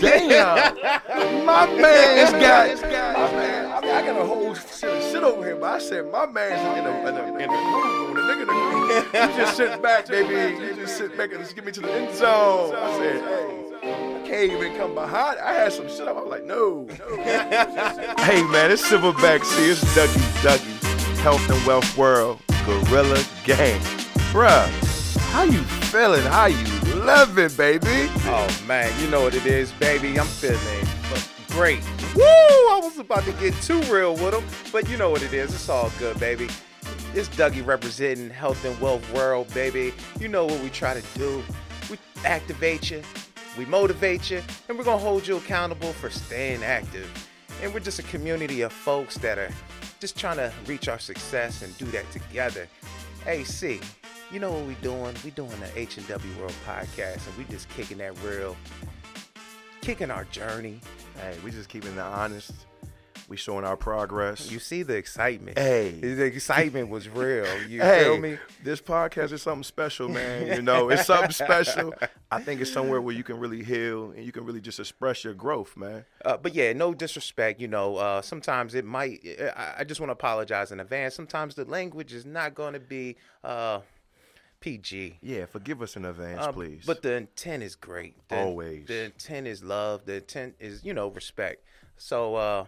Damn, my man's got. My man, I, mean, I got a whole shit, shit over here, but I said my man's in the, in the, in the room, the nigga in the room. You just sit back, baby. You just sit back and just get me to the end zone. I said, hey, I can't even come behind. I had some shit. Up. I was like, no. no. hey man, it's Silverback. C, it's Dougie Dougie, Health and Wealth World, Gorilla Gang, bruh. How you feeling? How you living, baby? Oh man, you know what it is, baby. I'm feeling great. Woo! I was about to get too real with them, but you know what it is. It's all good, baby. It's Dougie representing Health and Wealth World, baby. You know what we try to do. We activate you, we motivate you, and we're gonna hold you accountable for staying active. And we're just a community of folks that are just trying to reach our success and do that together. Hey, see, you know what we doing? We doing the H and W World podcast, and we just kicking that real, kicking our journey. Hey, we just keeping it honest. We showing our progress. You see the excitement. Hey, the excitement was real. You hey, feel me? This podcast is something special, man. You know, it's something special. I think it's somewhere where you can really heal and you can really just express your growth, man. Uh, but yeah, no disrespect. You know, uh, sometimes it might. I, I just want to apologize in advance. Sometimes the language is not going to be. Uh, PG. Yeah, forgive us in advance, uh, please. But the intent is great. The, Always. The intent is love. The intent is, you know, respect. So uh,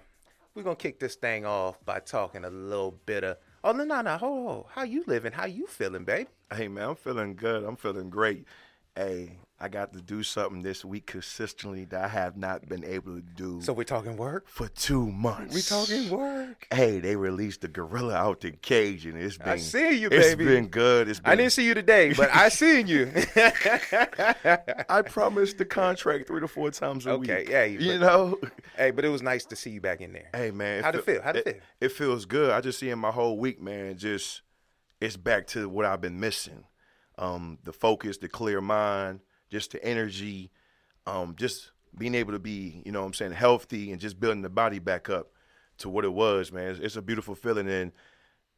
we're gonna kick this thing off by talking a little bit of. Oh no, no, no, hold on. How you living? How you feeling, babe? Hey man, I'm feeling good. I'm feeling great. Hey, I got to do something this week consistently that I have not been able to do. So we're talking work for two months. We talking work. Hey, they released the gorilla out the cage, and it's been. I see you, it's baby. It's been good. It's been, I didn't see you today, but I seen you. I promised the contract three to four times a okay, week. Okay, yeah, you but, know. Hey, but it was nice to see you back in there. Hey, man, how'd it feel? How'd it, it feel? It feels good. I just see in my whole week, man. Just it's back to what I've been missing. Um, the focus, the clear mind just the energy, um, just being able to be, you know what I'm saying, healthy and just building the body back up to what it was, man. It's, it's, a beautiful feeling and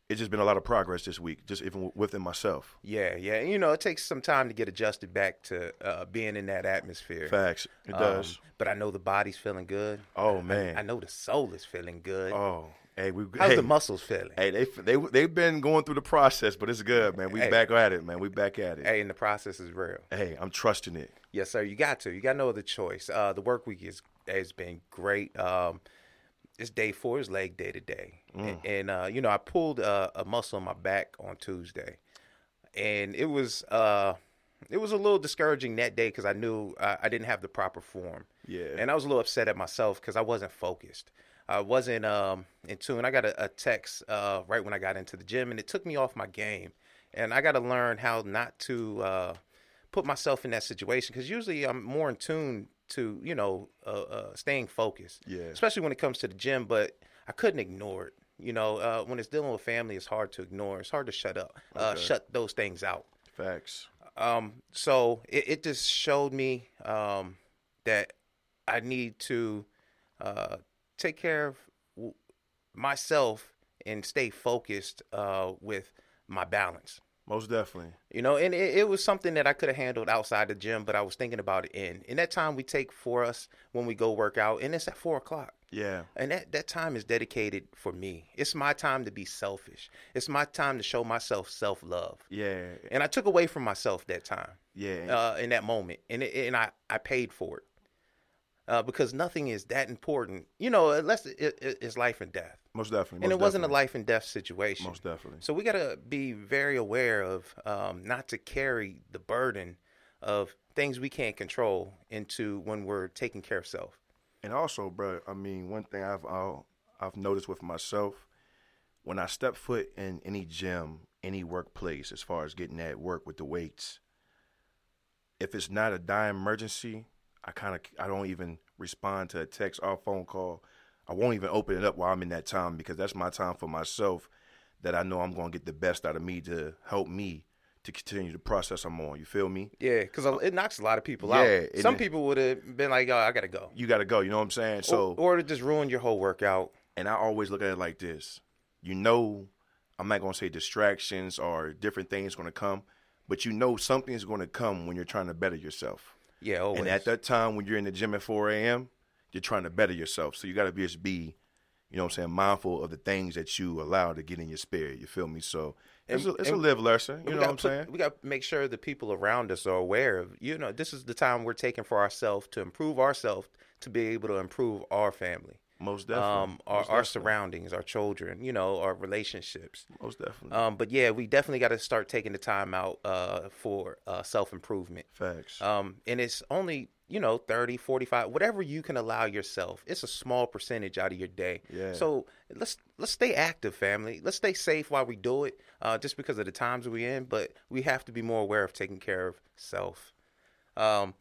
it's just been a lot of progress this week, just even within myself. Yeah, yeah. And, You know, it takes some time to get adjusted back to uh, being in that atmosphere. Facts. It um, does. But I know the body's feeling good. Oh, man. I, I know the soul is feeling good. Oh, Hey, we how's hey, the muscles feeling? Hey, they they they've been going through the process, but it's good, man. We hey, back at it, man. We back at it. Hey, and the process is real. Hey, I'm trusting it. Yes, sir. You got to. You got no other choice. Uh, the work week is has been great. Um, it's day four. It's leg day today, mm. and, and uh, you know I pulled uh, a muscle in my back on Tuesday, and it was uh, it was a little discouraging that day because I knew I, I didn't have the proper form. Yeah, and I was a little upset at myself because I wasn't focused. I wasn't um, in tune. I got a, a text uh, right when I got into the gym, and it took me off my game. And I got to learn how not to uh, put myself in that situation because usually I'm more in tune to you know uh, uh, staying focused. Yeah. Especially when it comes to the gym, but I couldn't ignore it. You know, uh, when it's dealing with family, it's hard to ignore. It's hard to shut up, uh, okay. shut those things out. Facts. Um, so it, it just showed me um, that I need to uh, take care of myself and stay focused uh, with my balance. Most definitely. You know, and it, it was something that I could have handled outside the gym, but I was thinking about it in. In that time we take for us when we go work out, and it's at four o'clock. Yeah. And that, that time is dedicated for me. It's my time to be selfish. It's my time to show myself self love. Yeah. And I took away from myself that time. Yeah. Uh, in that moment. And it, and I, I paid for it uh, because nothing is that important, you know, unless it, it, it's life and death. Most definitely. Most and it definitely. wasn't a life and death situation. Most definitely. So we got to be very aware of um, not to carry the burden of things we can't control into when we're taking care of self. And also, bro, I mean, one thing I've I'll, I've noticed with myself, when I step foot in any gym, any workplace, as far as getting at work with the weights, if it's not a dire emergency, I kind of I don't even respond to a text or phone call. I won't even open it up while I'm in that time because that's my time for myself. That I know I'm going to get the best out of me to help me to continue the process I'm on. You feel me? Yeah, because it knocks a lot of people yeah, out. Some people would have been like, "Oh, I gotta go." You gotta go. You know what I'm saying? So, or, or to just ruin your whole workout. And I always look at it like this: you know, I'm not gonna say distractions or different things gonna come, but you know something is gonna come when you're trying to better yourself. Yeah, always. And at that time, when you're in the gym at 4 a.m., you're trying to better yourself. So you got to just be, you know what I'm saying, mindful of the things that you allow to get in your spirit. You feel me? So it's, And- a, it's a live lesson. You know what I'm put- saying? We got to make sure the people around us are aware of, you know, this is the time we're taking for ourselves to improve ourselves to be able to improve our family, Most definitely. um, our, Most our definitely. surroundings, our children, you know, our relationships. Most definitely. Um, but yeah, we definitely got to start taking the time out uh, for uh, self improvement. Facts. Um, and it's only, you know, 30, 45, whatever you can allow yourself. It's a small percentage out of your day. Yeah. So let's let's stay active, family. Let's stay safe while we do it, uh, just because of the times we're in. But we have to be more aware of taking care of self. Um,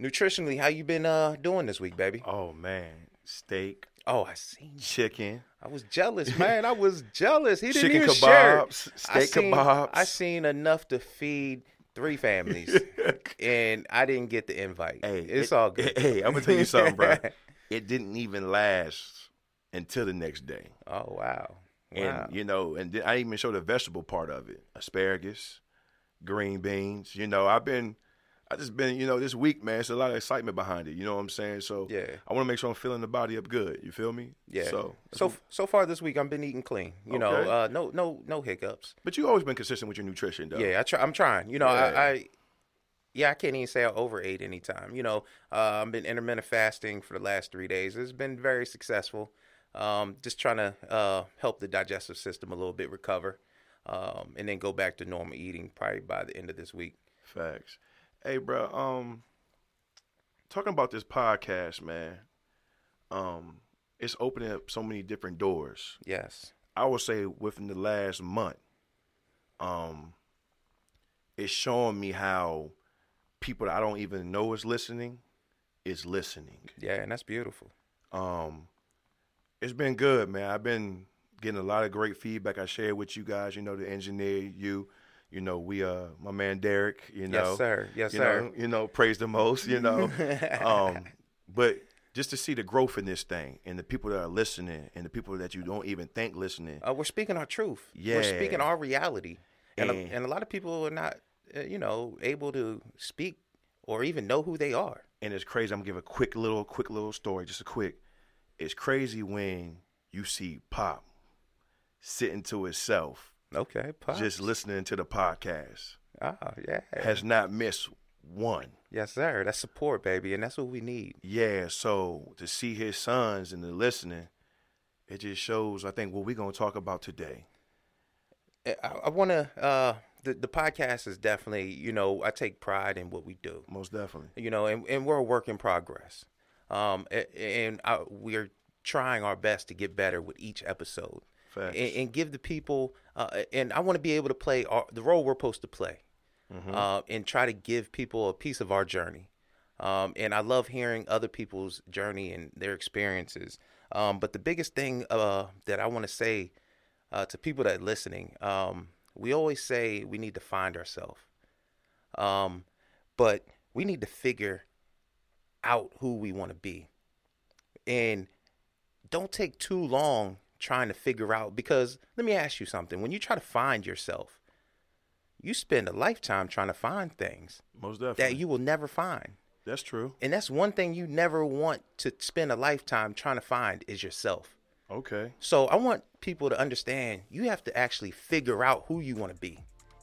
nutritionally, how you been uh, doing this week, baby? oh, man. Steak, Oh, I seen. chicken. I was jealous, man. I was jealous. He didn't Chicken even share. kebabs, I steak seen, kebabs. I seen enough to feed three families, and I didn't get the invite. Hey, it's it- all good. Hey, I'm gonna tell you something, bro. It didn't even last until the next day, Oh wow. and Wow. you know, and I even show the vegetable part of it: asparagus, green beans. You know, I've been, I just been, you know, this week, man. It's a lot of excitement behind it. You know what I'm saying? So Yeah. I want to make sure I'm filling the body up good. You feel me? yeah. So, So so far this week I've been eating clean. You know, uh, no no no hiccups. but you always been consistent with your nutrition, though. Yeah, I try. I'm trying. You know, Yeah. I, I yeah, I can't even say I overate anytime. You know, uh, I've been intermittent fasting for the last three days. It's been very successful. Um, just trying to uh, help the digestive system a little bit recover, um, and then go back to normal eating probably by the end of this week. Facts. Hey, bro. Um, talking about this podcast, man. Um, it's opening up so many different doors. Yes. I would say within the last month, um, it's showing me how people that I don't even know is listening is listening. Yeah, and that's beautiful. Um, it's been good, man. I've been getting a lot of great feedback. I shared with you guys, you know, the engineer, you, you know, we, uh, my man Derek, you know, yes, sir. Yes, you sir. know, you know, praise the most, you know. um, but just to see the growth in this thing and the people that are listening and the people that you don't even think listening. Uh, we're speaking our truth. Yeah. We're speaking our reality. And, a, And- and a lot of people are not, uh, you know, able to speak or even know who they are. And it's crazy. I'm gonna give a quick little, quick little story, just a quick. It's crazy when you see Pop sitting to himself, Okay. Pops. just listening to the podcast. Ah, yeah. Has not missed one. Yes, sir. That's support, baby. And that's what we need. Yeah, so to see his sons and the listening, it just shows, I think, what we're gonna talk about today. I, I want to, uh, the, the podcast is definitely, you know, I take pride in what we do. Most definitely. you know, and, and we're a work in progress. Um, and I, we're trying our best to get better with each episode Facts. and, and give the people, uh, and I want to be able to play our, the role we're supposed to play uh, and try to give people a piece of our journey. Um, and I love hearing other people's journey and their experiences. Um, but the biggest thing uh, that I want to say uh, to people that are listening, um, we always say we need to find ourselves. Um, but we need to figure out who we want to be. And don't take too long trying to figure out because let me ask you something. When you try to find yourself, you spend a lifetime trying to find things Most definitely. that you will never find. That's true. And that's one thing you never want to spend a lifetime trying to find is yourself. Okay. So I want people to understand you have to actually figure out who you want to be.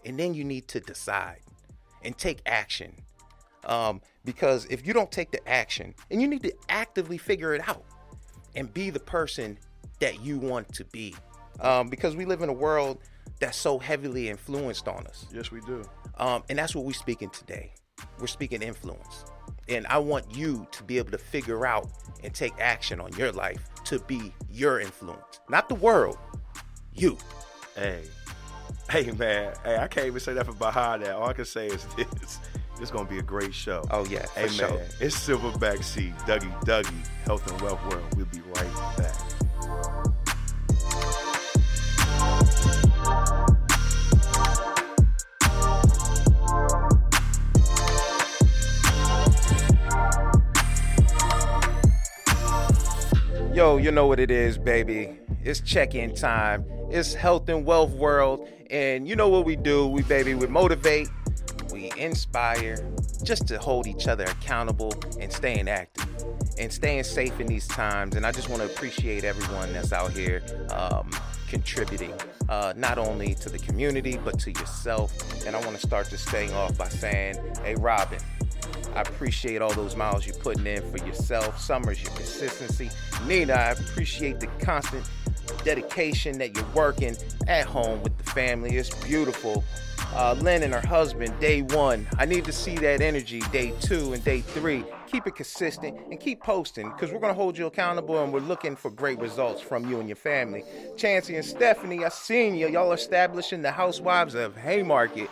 And then you need to decide and take action. Um, because if you don't take the action, and you need to actively figure it out and be the person that you want to be. Um, because we live in a world that's so heavily influenced on us. Yes, we do. Um, and that's what we're speaking today. We're speaking influence. And I want you to be able to figure out and take action on your life to be your influence, not the world, you. Hey. Hey, man. Hey, I can't even say that for behind that. All I can say is this. This gonna be a great show. Oh, yeah, Hey, sure. man. It's Silverback C, Dougie Dougie, Health and Wealth World. We'll be right back. Yo, you know what it is, baby. It's check-in time. It's health and wealth world. And you know what we do? We baby, we motivate, we inspire, just to hold each other accountable and staying active and staying safe in these times. And I just want to appreciate everyone that's out here um, contributing, uh, not only to the community, but to yourself. And I want to start this thing off by saying, hey, Robin, I appreciate all those miles you're putting in for yourself. Summers, your consistency. Nina, I appreciate the constant dedication that you're working at home with the family. It's beautiful. Uh, Lynn and her husband, day one. I need to see that energy day two and day three. Keep it consistent and keep posting because we're going to hold you accountable and we're looking for great results from you and your family. Chancey and Stephanie, I seen you. Y'all establishing the housewives of Haymarket.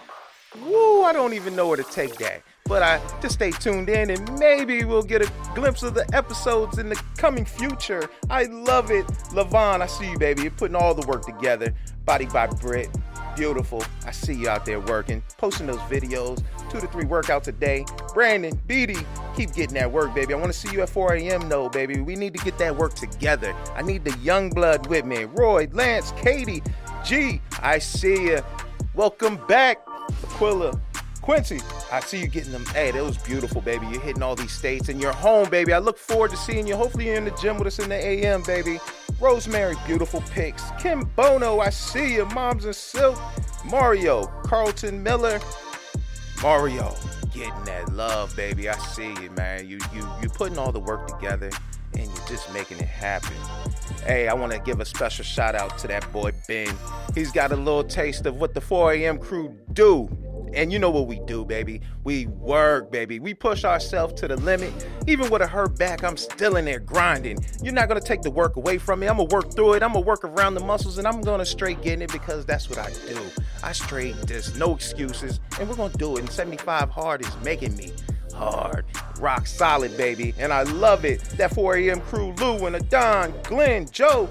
Woo, I don't even know where to take that. But I just stay tuned in and maybe we'll get a glimpse of the episodes in the coming future. I love it. Levon, I see you, baby. You're putting all the work together. Body by Brit. Beautiful. I see you out there working, posting those videos, two to three workouts a day. Brandon, Beatty, keep getting that work, baby. I want to see you at 4 a.m. though, baby. We need to get that work together. I need the young blood with me. Roy, Lance, Katie, G, I see you. Welcome back, Aquila. Quincy, I see you getting them. Hey, that was beautiful, baby. You're hitting all these states and you're home, baby. I look forward to seeing you. Hopefully, you're in the gym with us in the AM, baby. Rosemary, beautiful pics. Kim Bono, I see you. Moms and Silk. Mario, Carlton Miller. Mario, getting that love, baby. I see you, man. You you you putting all the work together and you're just making it happen. Hey, I want to give a special shout out to that boy Ben. He's got a little taste of what the 4 a.m. crew do. And you know what we do, baby. We work, baby. We push ourselves to the limit. Even with a hurt back, I'm still in there grinding. You're not gonna take the work away from me. I'm gonna work through it. I'm gonna work around the muscles and I'm gonna straight get it because that's what I do. I straight, there's no excuses. And we're gonna do it. And 75 hard is making me hard. Rock solid, baby. And I love it. That 4 a.m. crew, Lou and Adon, Glenn, Joe,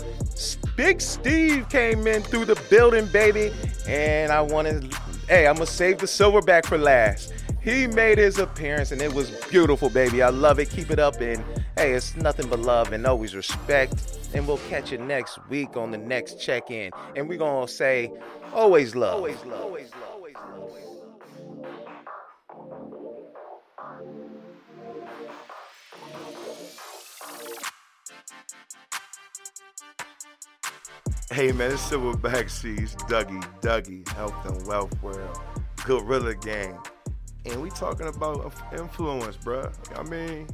Big Steve came in through the building, baby. And I want to Hey, I'm gonna save the silverback for last. He made his appearance and it was beautiful, baby. I love it. Keep it up. And hey, it's nothing but love and always respect. And we'll catch you next week on the next check in. And we're gonna say, always love. Always love. Always love. Always love. Hey man, it's Silverback Seas, Dougie, Dougie, Health and Wealth World, Gorilla Gang. And we talking about influence, bruh. I mean,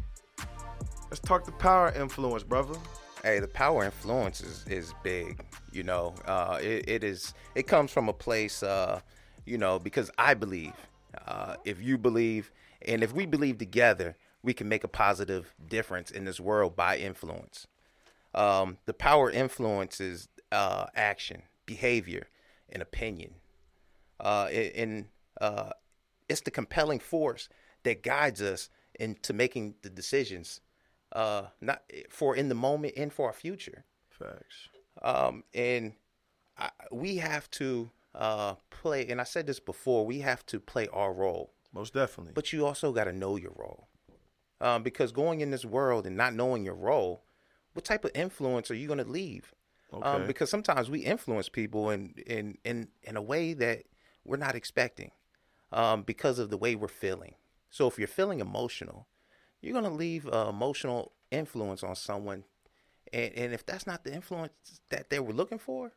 let's talk the power influence, brother. Hey, the power influence is, is big. You know, uh, it, it is. It comes from a place, uh, you know, because I believe. Uh, if you believe, and if we believe together, we can make a positive difference in this world by influence. Um, the power influences uh, action, behavior, and opinion. Uh, and uh, it's the compelling force that guides us into making the decisions, uh, not for in the moment and for our future. Facts. Um, and I, we have to uh, play. And I said this before. We have to play our role. Most definitely. But you also got to know your role, um, because going in this world and not knowing your role, what type of influence are you going to leave? Okay. Um, because sometimes we influence people in in in in a way that we're not expecting, um, because of the way we're feeling. So if you're feeling emotional, you're gonna leave uh, emotional influence on someone, and and if that's not the influence that they were looking for,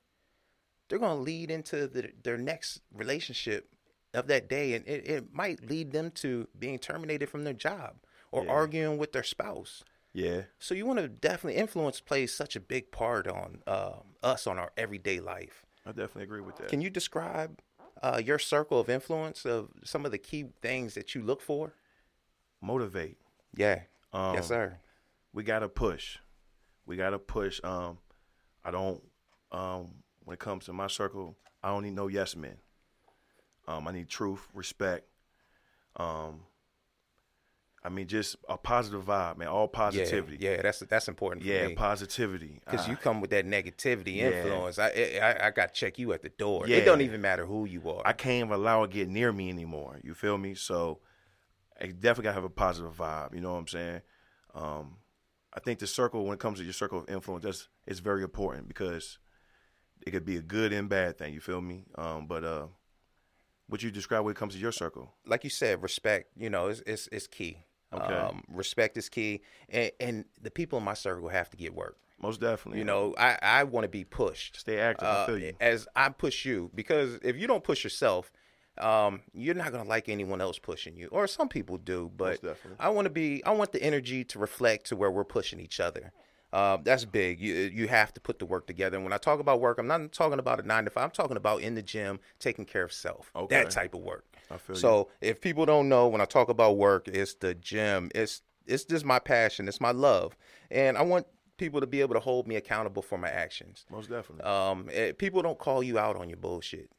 they're gonna lead into the, their next relationship of that day, and it, it might lead them to being terminated from their job or Yeah. arguing with their spouse. Yeah. So you want to definitely influence plays such a big part on um, us on our everyday life. I definitely agree with that. Can you describe uh, your circle of influence of some of the key things that you look for? Motivate. Yeah. Um, yes, sir. we gotta push. We gotta push. Um, I don't. Um, when it comes to my circle, I don't need no yes men. Um, I need truth, respect. Um, I mean, just a positive vibe, man. All positivity. Yeah, yeah, that's that's important. Yeah, me. positivity. Because Ah, you come with that negativity Yeah. influence. I, I I got to check you at the door. Yeah. It don't even matter who you are. I can't even allow it get near me anymore. You feel me? So I definitely gotta have a positive vibe. You know what I'm saying? Um, I think the circle, when it comes to your circle of influence, that's it's very important because it could be a good and bad thing. You feel me? Um, but uh, What you describe when it comes to your circle? like you said, respect. You know, is is is key. Okay. Um, respect is key, and, and the people in my circle have to get work. Most definitely. You know, I I want to be pushed. stay active. I uh, feel you. as I push you because if you don't push yourself, um, you're not gonna like anyone else pushing you. Or some people do, but. I want to be. I want the energy to reflect to where we're pushing each other. Uh, that's big. You you have to put the work together. And when I talk about work, I'm not talking about a nine to five. I'm talking about in the gym, taking care of self. Okay. That type of work. I feel you. so if people don't know, when I talk about work, it's the gym. It's it's just my passion. It's my love, and I want people to be able to hold me accountable for my actions. Most definitely. Um, eh, people don't call you out on your bullshit.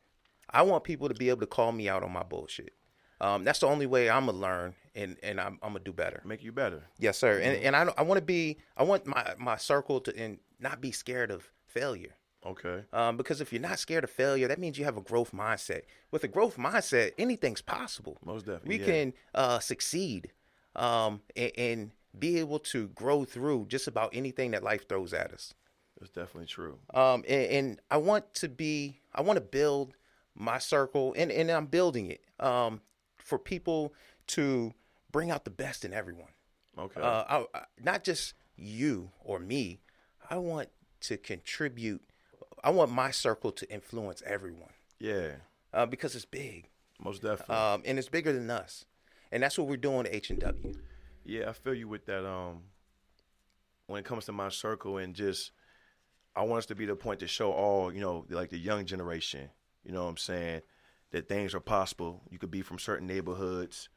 I want people to be able to call me out on my bullshit. Um, that's the only way I'm gonna learn, and and I'm, I'm gonna do better. Make you better. Yes, sir. And and I I want to be I want my my circle to and not be scared of failure. Okay. Um, because if you're not scared of failure, that means you have a growth mindset. With a growth mindset, anything's possible. Most definitely, we yeah. can uh, succeed um, and, and be able to grow through just about anything that life throws at us. That's definitely true. Um, and, and I want to be, I want to build my circle, and, and I'm building it um, for people to bring out the best in everyone. Okay. Uh, I, I, not just you or me. I want to contribute. I want my circle to influence everyone yeah. uh, because it's big, Most definitely. um, and it's bigger than us, and that's what we're doing at H and W. Yeah, I feel you with that. Um, when it comes to my circle and just, I want us to be the point to show all you know, like the young generation. You know what I'm saying? That things are possible. You could be from certain neighborhoods.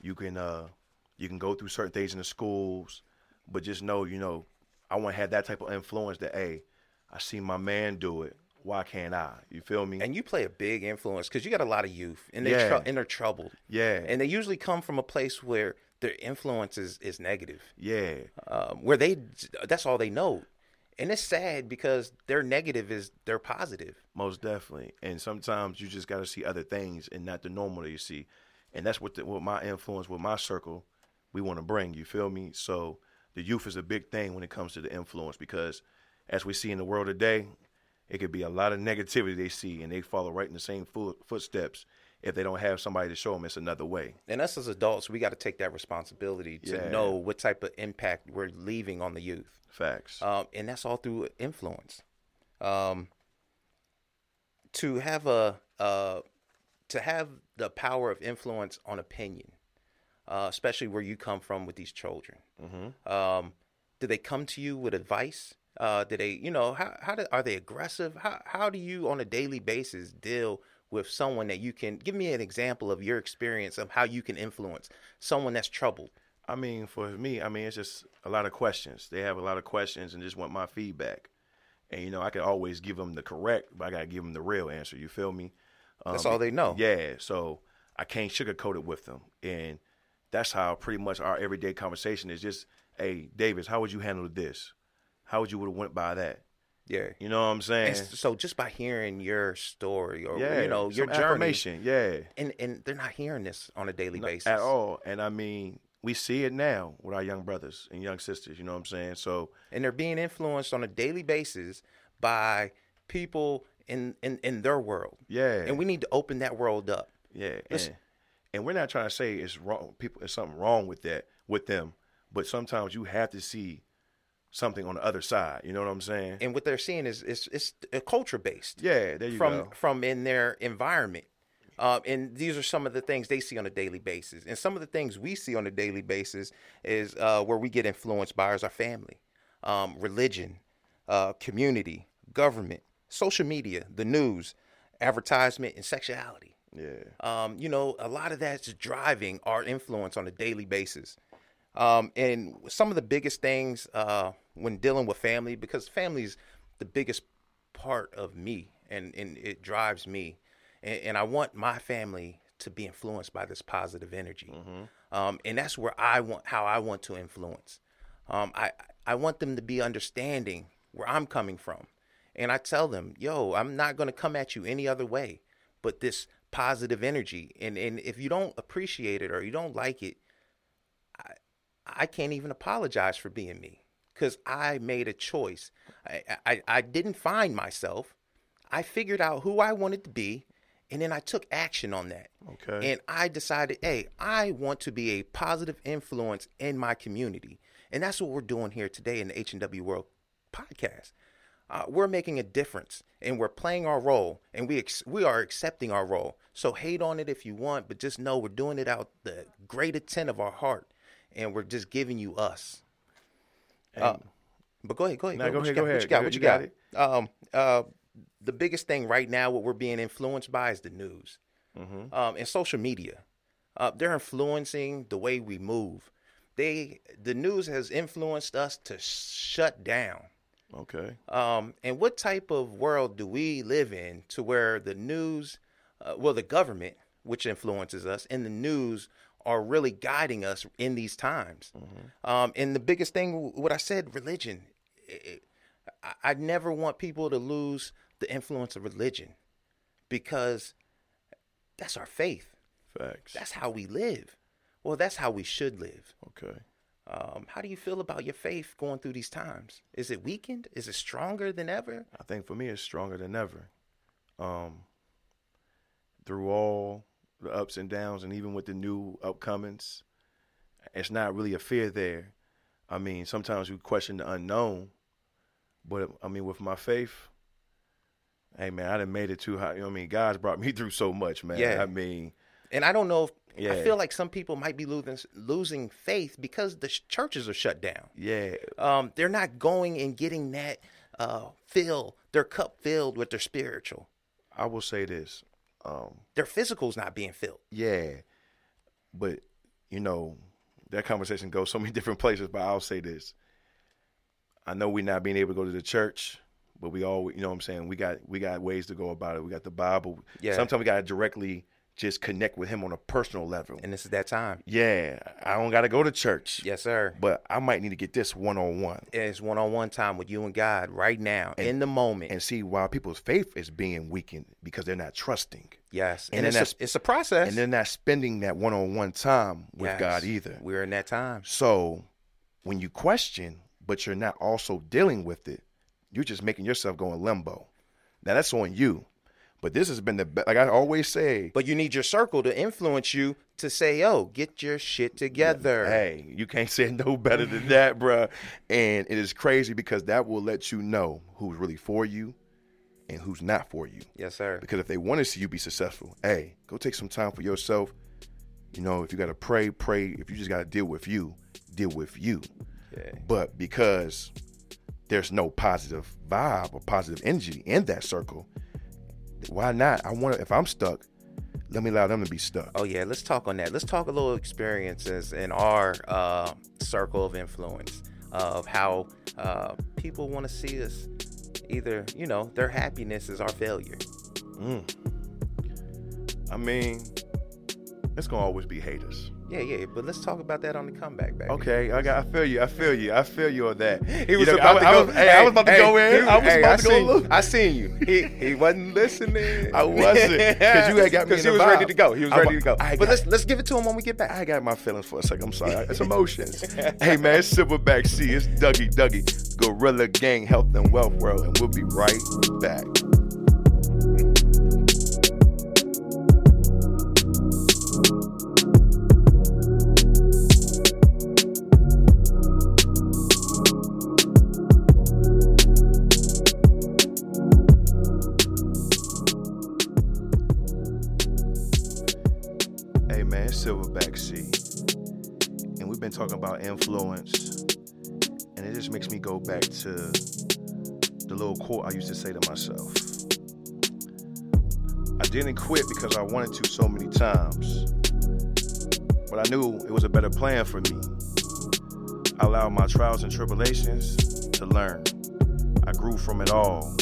You can uh, you can go through certain things in the schools, but just know, you know, I want to have that type of influence. That hey, I see my man do it. Why can't I? You feel me? And you play a big influence because you got a lot of youth, and they Yeah. are and they're troubled, yeah, and they usually come from a place where their influence is, is negative. yeah, um, where they that's all they know and it's sad because their negative is their positive Most definitely. And sometimes you just got to see other things and not the normal that you see. And that's what the, what my influence with my circle we want to bring. You feel me? So the youth is a big thing when it comes to the influence because as we see in the world today, it could be a lot of negativity they see and they follow right in the same foot, footsteps if they don't have somebody to show them it's another way. and us as adults we got to take that responsibility to Yeah. know what type of impact we're leaving on the youth Facts. um, and that's all through influence um, to have a uh, to have the power of influence on opinion uh, especially where you come from with these children mm-hmm. um, do they come to you with advice? Uh, do they, you know, how how do, are they aggressive? How how do you on a daily basis deal with someone that you can give me an example of your experience of how you can influence someone that's troubled? I mean, for me, I mean, it's just a lot of questions. They have a lot of questions and just want my feedback. And you know, I can always give them the correct, but I gotta give them the real answer. You feel me? That's Um, all they know. Yeah, so I can't sugarcoat it with them, and that's how pretty much our everyday conversation is. Just, hey, Davis, how would you handle this? How would you would have went by that? Yeah. You know what I'm saying? And so just by hearing your story or yeah, you know your journey. Yeah, and and they're not hearing this on a daily basis at all. And I mean, we see it now with our young brothers and young sisters. You know what I'm saying? So and they're being influenced on a daily basis by people in in, in their world, yeah, and we need to open that world up. Yeah, and, and we're not trying to say it's wrong. People, there's something wrong with that with them, but sometimes you have to see something on the other side. You know what I'm saying? and what they're seeing is it's it's culture based yeah, there you from go. from in their environment. Um, and these are some of the things they see on a daily basis. And some of the things we see on a daily basis is uh, where we get influenced by is our family, um, religion, uh, community, government, social media, the news, advertisement, and sexuality. Yeah, Um, you know, a lot of that's driving our influence on a daily basis. Um, and some of the biggest things uh, when dealing with family, because family is the biggest part of me and, and it drives me. And, and I want my family to be influenced by this positive energy. Um, and that's where I want, how I want to influence. Um, I, I want them to be understanding where I'm coming from. And I tell them, yo, I'm not going to come at you any other way but this positive energy. And, and if you don't appreciate it or you don't like it, I, I can't even apologize for being me because I made a choice. I, I, I didn't find myself. I figured out who I wanted to be And then I took action on that. Okay. And I decided, hey, I want to be a positive influence in my community. And that's what we're doing here today in the H&W World podcast. Uh, we're making a difference and we're playing our role and we ex- we are accepting our role. So hate on it if you want, but just know we're doing it out the great intent of our heart and we're just giving you us. Uh, but go ahead, go ahead. Nah, go What you ahead, got? go What you got? What you ahead, got? you Um, uh, the biggest thing right now, what we're being influenced by, is the news Mm-hmm. um, and social media. Uh, they're influencing the way we move. They, the news has influenced us to shut down. Okay. Um, and what type of world do we live in to where the news, uh, well, the government, which influences us, and the news are really guiding us in these times? Um, and the biggest thing, what I said, religion. It- I never want people to lose the influence of religion because that's our faith. Facts. That's how we live. Well, that's how we should live. okay. Um, how do you feel about your faith going through these times? Is it weakened? Is it stronger than ever? I think for me it's stronger than ever. Um, through all the ups and downs, and even with the new upcomings, it's not really a fear there. I mean, sometimes we question the unknown, but I mean, with my faith, hey man, I done made it too high. You know what I mean? God's brought me through so much, man. Yeah. I mean, And I don't know if I feel like some people might be losing losing faith because the sh- churches are shut down. yeah, Um, they're not going and getting that uh, fill their cup filled with their spiritual. I will say this. Um, Their physical's not being filled. Yeah, but you know that conversation goes so many different places. But I'll say this: I know we're not being able to go to the church, but we all, you know, what I'm saying we got we got ways to go about it. We got the Bible. Yeah. Sometimes we got to directly just connect with Him on a personal level. And this is that time. yeah, I don't got to go to church. Yes, sir. but I might need to get this one on one it's one on one time with you and God right now in the moment. and see why people's faith is being weakened because they're not trusting yes. and And, then it's, a, it's a process. and they're not spending that one on one time with Yes. God either. We're in that time. So when you question, but you're not also dealing with it, you're just making yourself go in limbo. Now that's on you. But this has been the best. Like I always say, But you need your circle to influence you to say, yo, get your shit together. hey, you can't say no better than that, bruh. And it is crazy because that will let you know who's really for you and who's not for you. Yes, sir. Because if they want to see you be successful, hey, go take some time for yourself. You know, if you got to pray, pray. If you just got to deal with you, deal with you. Yeah. But because there's no positive vibe or positive energy in that circle, why not? I want to, if I'm stuck, let me allow them to be stuck. Oh yeah, let's talk on that. Let's talk a little experiences in our uh, circle of influence of how uh, people want to see us. Either you know their happiness is our failure. Mm. I mean, it's gonna always be haters. Yeah, yeah, but let's talk about that on the comeback, baby. Okay, I got. I feel you. I feel you. I feel you on that. He was You know, about I, to I go. was, hey, I was about to hey, go in. dude, I was hey, about to go seen, look. I seen you. He he wasn't listening. I wasn't, 'cause you had got me Because he was ready to go. He was I ready to go. I but let's let's give it to him when we get back. I got my feelings for a second. I'm sorry. It's emotions. hey man, it's Silverback C. It's Dougie Dougie. Gorilla Gang Health and Wealth World, and we'll be right back. Influence. And it just makes me go back to the little quote I used to say to myself. I didn't quit because I wanted to so many times. But I knew it was a better plan for me. I allowed my trials and tribulations to learn. I grew from it all.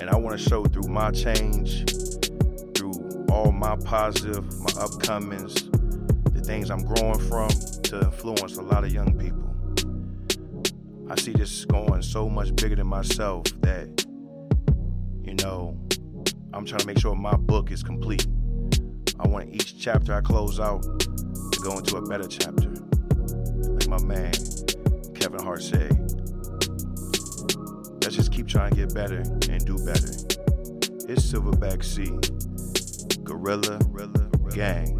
And I want to show through my change, through all my positive, my upcomings, the things I'm growing from to influence a lot of young people. I see this going so much bigger than myself that, you know, I'm trying to make sure my book is complete. I want each chapter I close out to go into a better chapter. Like my man, Kevin Hart said. Let's just keep trying to get better and do better. It's Silverback C. Gorilla, Gorilla Gang.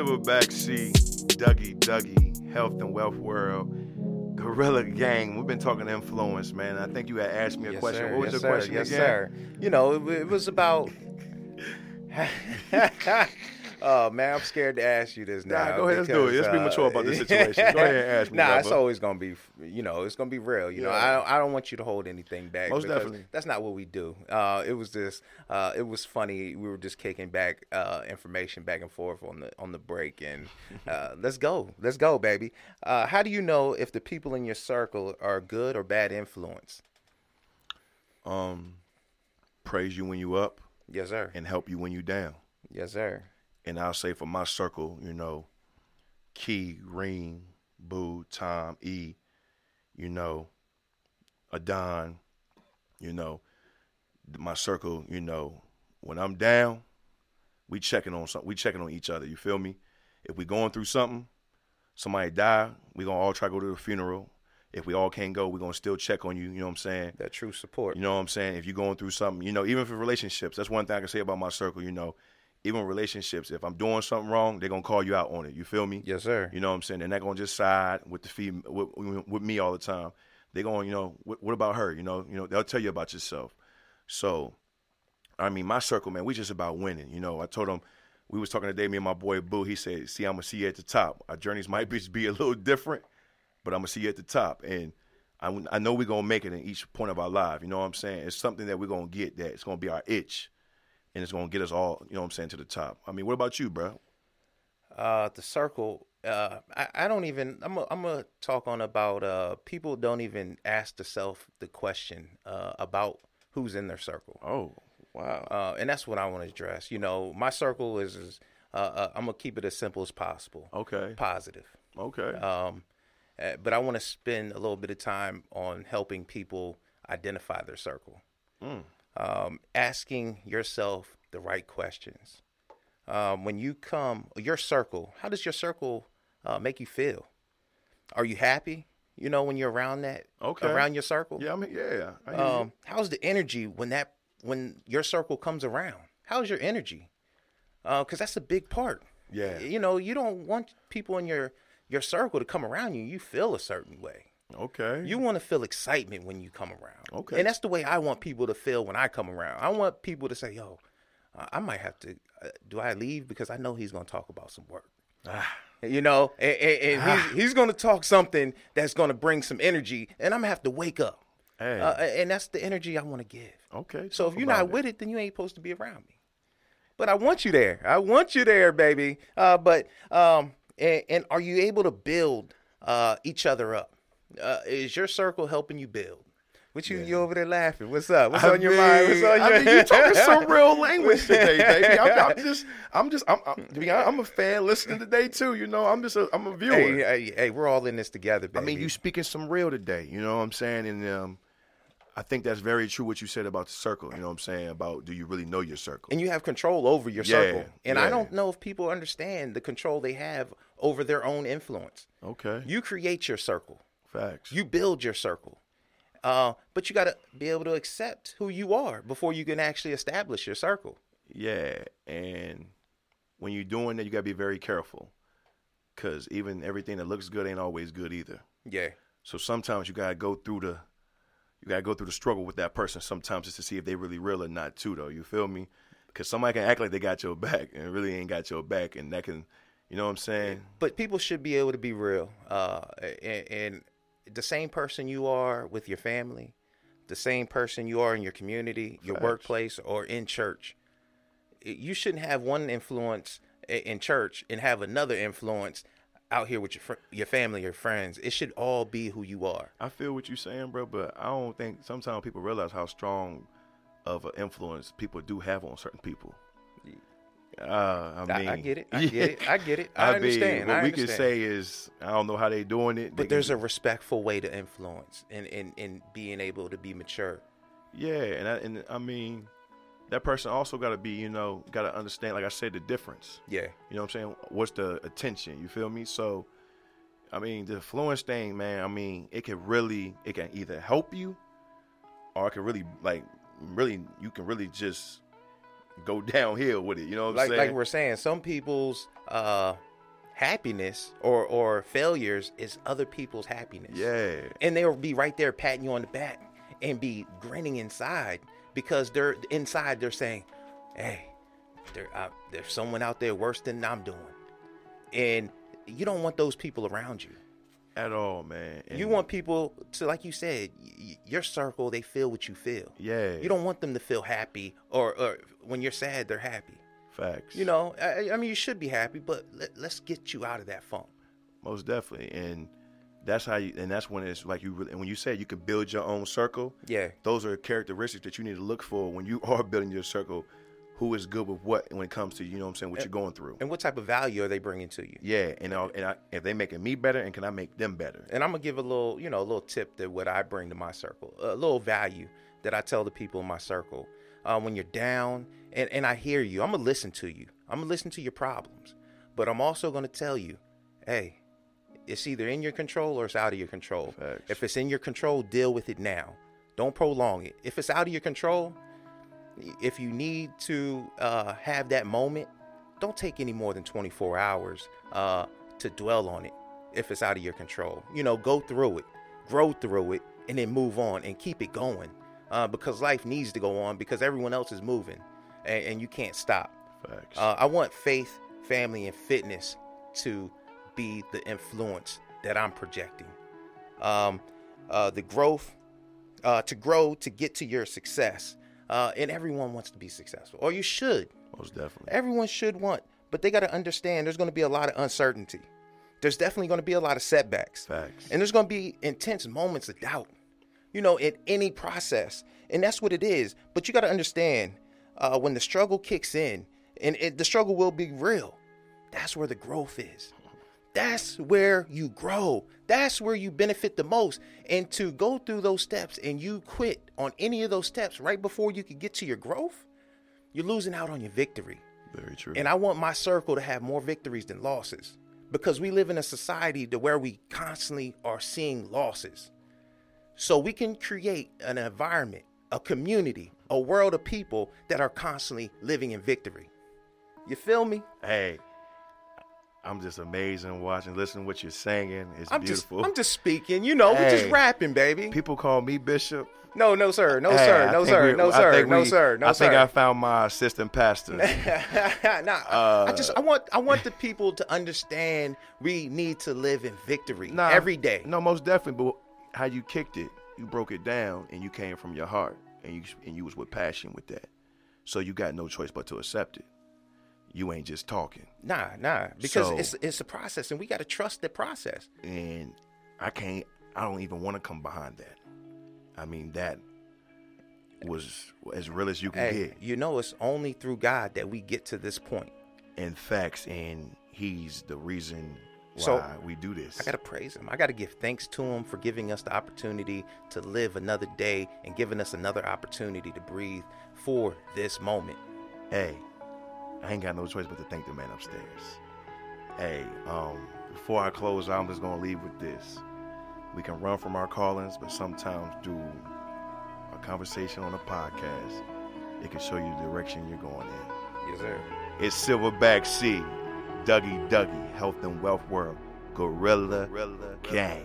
Silverback C, Dougie, Dougie, Health and Wealth World, Gorilla Gang. We've been talking influence, man. I think you had asked me a Yes, question. sir. What was yes, the sir. question yes, again? sir. You know, it, it was about. oh man, I'm scared to ask you this now. Nah, go ahead, let's do it. Let's be uh, mature about this situation. Go ahead and ask me, Nah, it's always gonna be, you know, it's gonna be real. You know, I don't, I don't want you to hold anything back. Most definitely. That's not what we do. Uh, it was just, uh, it was funny. We were just kicking back uh, information back and forth on the on the break, and uh, let's go, let's go, baby. Uh, how do you know if the people in your circle are good or bad influence? Um, praise you when you up Yes, sir. and help you when you down. Yes, sir. And I'll say for my circle, you know, Key, Reem, Boo, Tom, E, you know, Adon, you know, my circle, you know, when I'm down, we checking on something. We checking on each other. You feel me? If we going through something, somebody die, we gonna all try to go to the funeral. If we all can't go, we gonna still check on you. You know what I'm saying? That true support. You know what I'm saying? If you're going through something, you know, even for relationships, that's one thing I can say about my circle. You know, even relationships, if I'm doing something wrong, they're gonna call you out on it. You feel me? yes, sir. You know what I'm saying? They're not gonna just side with the fem with, with, me all the time. They're going, you know, what, what about her? You know, you know, they'll tell you about yourself. So, I mean, my circle, man, we just about winning. You know, I told them we was talking today, me and my boy Boo. He said, "See, I'm gonna see you at the top. Our journeys might be, be a little different, but I'm gonna see you at the top." And I, I know we're gonna make it in each point of our life. You know what I'm saying? It's something that we're gonna get that it's gonna be our itch, and it's gonna get us all. You know what I'm saying to the top. I mean, what about you, bro? uh, the circle. Uh, I, I don't even. I'm. A, I'm gonna talk on about. Uh, people don't even ask themselves the question uh, about who's in their circle. Oh, wow. Uh, and that's what I want to address. You know, my circle is. is uh, uh, I'm gonna keep it as simple as possible. Okay. Positive. Okay. Um, uh, but I want to spend a little bit of time on helping people identify their circle. Um, asking yourself the right questions. Um, when you come, your circle, how does your circle uh, make you feel? Are you happy? You know, when you're around that, Okay. around your circle. yeah, I mean, yeah. I. Um, how's the energy when that when your circle comes around? How's your energy? Because that's a big part. Yeah. You know, you don't want people in your your circle to come around you. You feel a certain way. Okay. You want to feel excitement when you come around. Okay. And that's the way I want people to feel when I come around. I want people to say, "Yo, I might have to. Uh, do I leave because I know he's going to talk about some work." Ah. You know, and, and, and he's, he's going to talk something that's going to bring some energy, and I'm gonna have to wake up. Hey. Uh, and that's the energy I want to give. okay. So if you're not it. with it, then you ain't supposed to be around me. But I want you there. I want you there, baby. Uh, but um, and, and are you able to build uh, each other up? Uh, is your circle helping you build? What you you over there laughing? What's up? What's I on your mind? What's on your I mean, you talking some real language today, baby. I'm, I'm just, I'm just, I'm, I'm, to be honest, I'm a fan listening today too. You know, I'm just, a, I'm a viewer. Hey, hey, hey, we're all in this together, baby. I mean, you speaking some real today. You know what I'm saying? And um, I think that's very true what you said about the circle. You know what I'm saying about do you really know your circle? and you have control over your Yeah, circle. And I don't know if people understand the control they have over their own influence. okay. You create your circle. Facts. You build your circle. Uh, but you got to be able to accept who you are before you can actually establish your circle. Yeah, and when you're doing that, you gotta be very careful, cause even everything that looks good ain't always good either. Yeah. So sometimes you gotta go through the, you gotta go through the struggle with that person. Sometimes just to see if they really real or not, too. Though you feel me? Cause somebody can act like they got your back and really ain't got your back, and that can, you know what I'm saying? But people should be able to be real. Uh, and, and the same person you are with your family, the same person you are in your community, your workplace, or in church. You shouldn't have one influence in church and have another influence out here with your fr- your family or friends. It should all be who you are. I feel what you're saying, bro, but I don't think sometimes people realize how strong of an influence people do have on certain people. Uh, I I, mean, I get it. I get it. I get it. I, mean, understand. what I we understand. can say is, I don't know how they doing it. but there's a respectful way to influence and, and, and being able to be mature. yeah, and I, and I mean, that person also got to be, you know, got to understand, like I said, the difference. Yeah. You know what I'm saying? What's the attention? You feel me? So, I mean, the influence thing, man. I mean, it can really, it can either help you, or it can really, like, really, you can really just go downhill with it. You know what I'm like saying? like we're saying, some people's uh happiness or or failures is other people's happiness. yeah, And they'll be right there patting you on the back and be grinning inside because they're inside they're saying, "Hey, there uh, there's someone out there worse than I'm doing." And you don't want those people around you. At all, man. You want people to, like you said, y- your circle. They feel what you feel. yeah, You don't want them to feel happy, or, or when you're sad, they're happy. facts. You know, I, I mean, you should be happy, but let, let's get you out of that funk. most definitely, and that's how you, and that's when it's like you. Really, and when you said you could build your own circle, Yeah, those are characteristics that you need to look for when you are building your circle. Who is good with what when it comes to you know what I'm saying what you're going through. and what type of value are they bringing to you? Yeah, and I'll, and I, if they making me better, and can I make them better? And I'm gonna give a little, you know, a little tip to what I bring to my circle, a little value that I tell the people in my circle. Uh, when you're down, and, and I hear you, I'm gonna listen to you. I'm gonna listen to your problems, but I'm also gonna tell you, hey, it's either in your control or it's out of your control. Facts. If it's in your control, deal with it now. Don't prolong it. If it's out of your control, if you need to uh, have that moment, don't take any more than 24 hours uh, to dwell on it if it's out of your control. You know, go through it, grow through it, and then move on and keep it going uh, because life needs to go on because everyone else is moving and, and you can't stop. Facts. Uh, I want faith, family, and fitness to be the influence that I'm projecting. Um, uh, the growth, uh, to grow, to get to your success. Uh, and everyone wants to be successful, or you should. most definitely. Everyone should want, but they got to understand there's going to be a lot of uncertainty. There's definitely going to be a lot of setbacks. Facts. And there's going to be intense moments of doubt, you know, in any process. And that's what it is. But you got to understand uh, when the struggle kicks in, and it, the struggle will be real, that's where the growth is. That's where you grow. That's where you benefit the most. And to go through those steps and you quit on any of those steps right before you can get to your growth, you're losing out on your victory. Very true. And I want my circle to have more victories than losses because we live in a society to where we constantly are seeing losses. So we can create an environment, a community, a world of people that are constantly living in victory. You feel me? hey, I'm just amazing watching, listening to what you're singing. It's I'm beautiful. just I'm just speaking, you know, we're just rapping, baby. People call me Bishop. No, no, sir. No, Hey, sir. No, sir. we- No, I sir. think No, we- sir. No, I sir. think I found my assistant pastor. nah, Uh, I just I want I want the people to understand we need to live in victory Nah, every day. No, most definitely. But how you kicked it, you broke it down, and you came from your heart, and you and you was with passion with that. So you got no choice but to accept it. You ain't just talking, Nah, nah, because So- it's it's a process, and we got to trust the process. and I can't. I don't even want to come behind that. I mean, that was as real as you can Hey, get you know, it's only through God that we get to this point. in facts, and He's the reason why So, we do this. I got to praise Him. I got to give thanks to Him for giving us the opportunity to live another day and giving us another opportunity to breathe for this moment. hey, I ain't got no choice but to thank the man upstairs. Hey, um, before I close I'm just gonna leave with this. We can run from our callings, but sometimes do a conversation on a podcast. It can show you the direction you're going in. Yes, sir. It's Silverback C, Dougie Dougie, Health and Wealth World, Gorilla, Gang.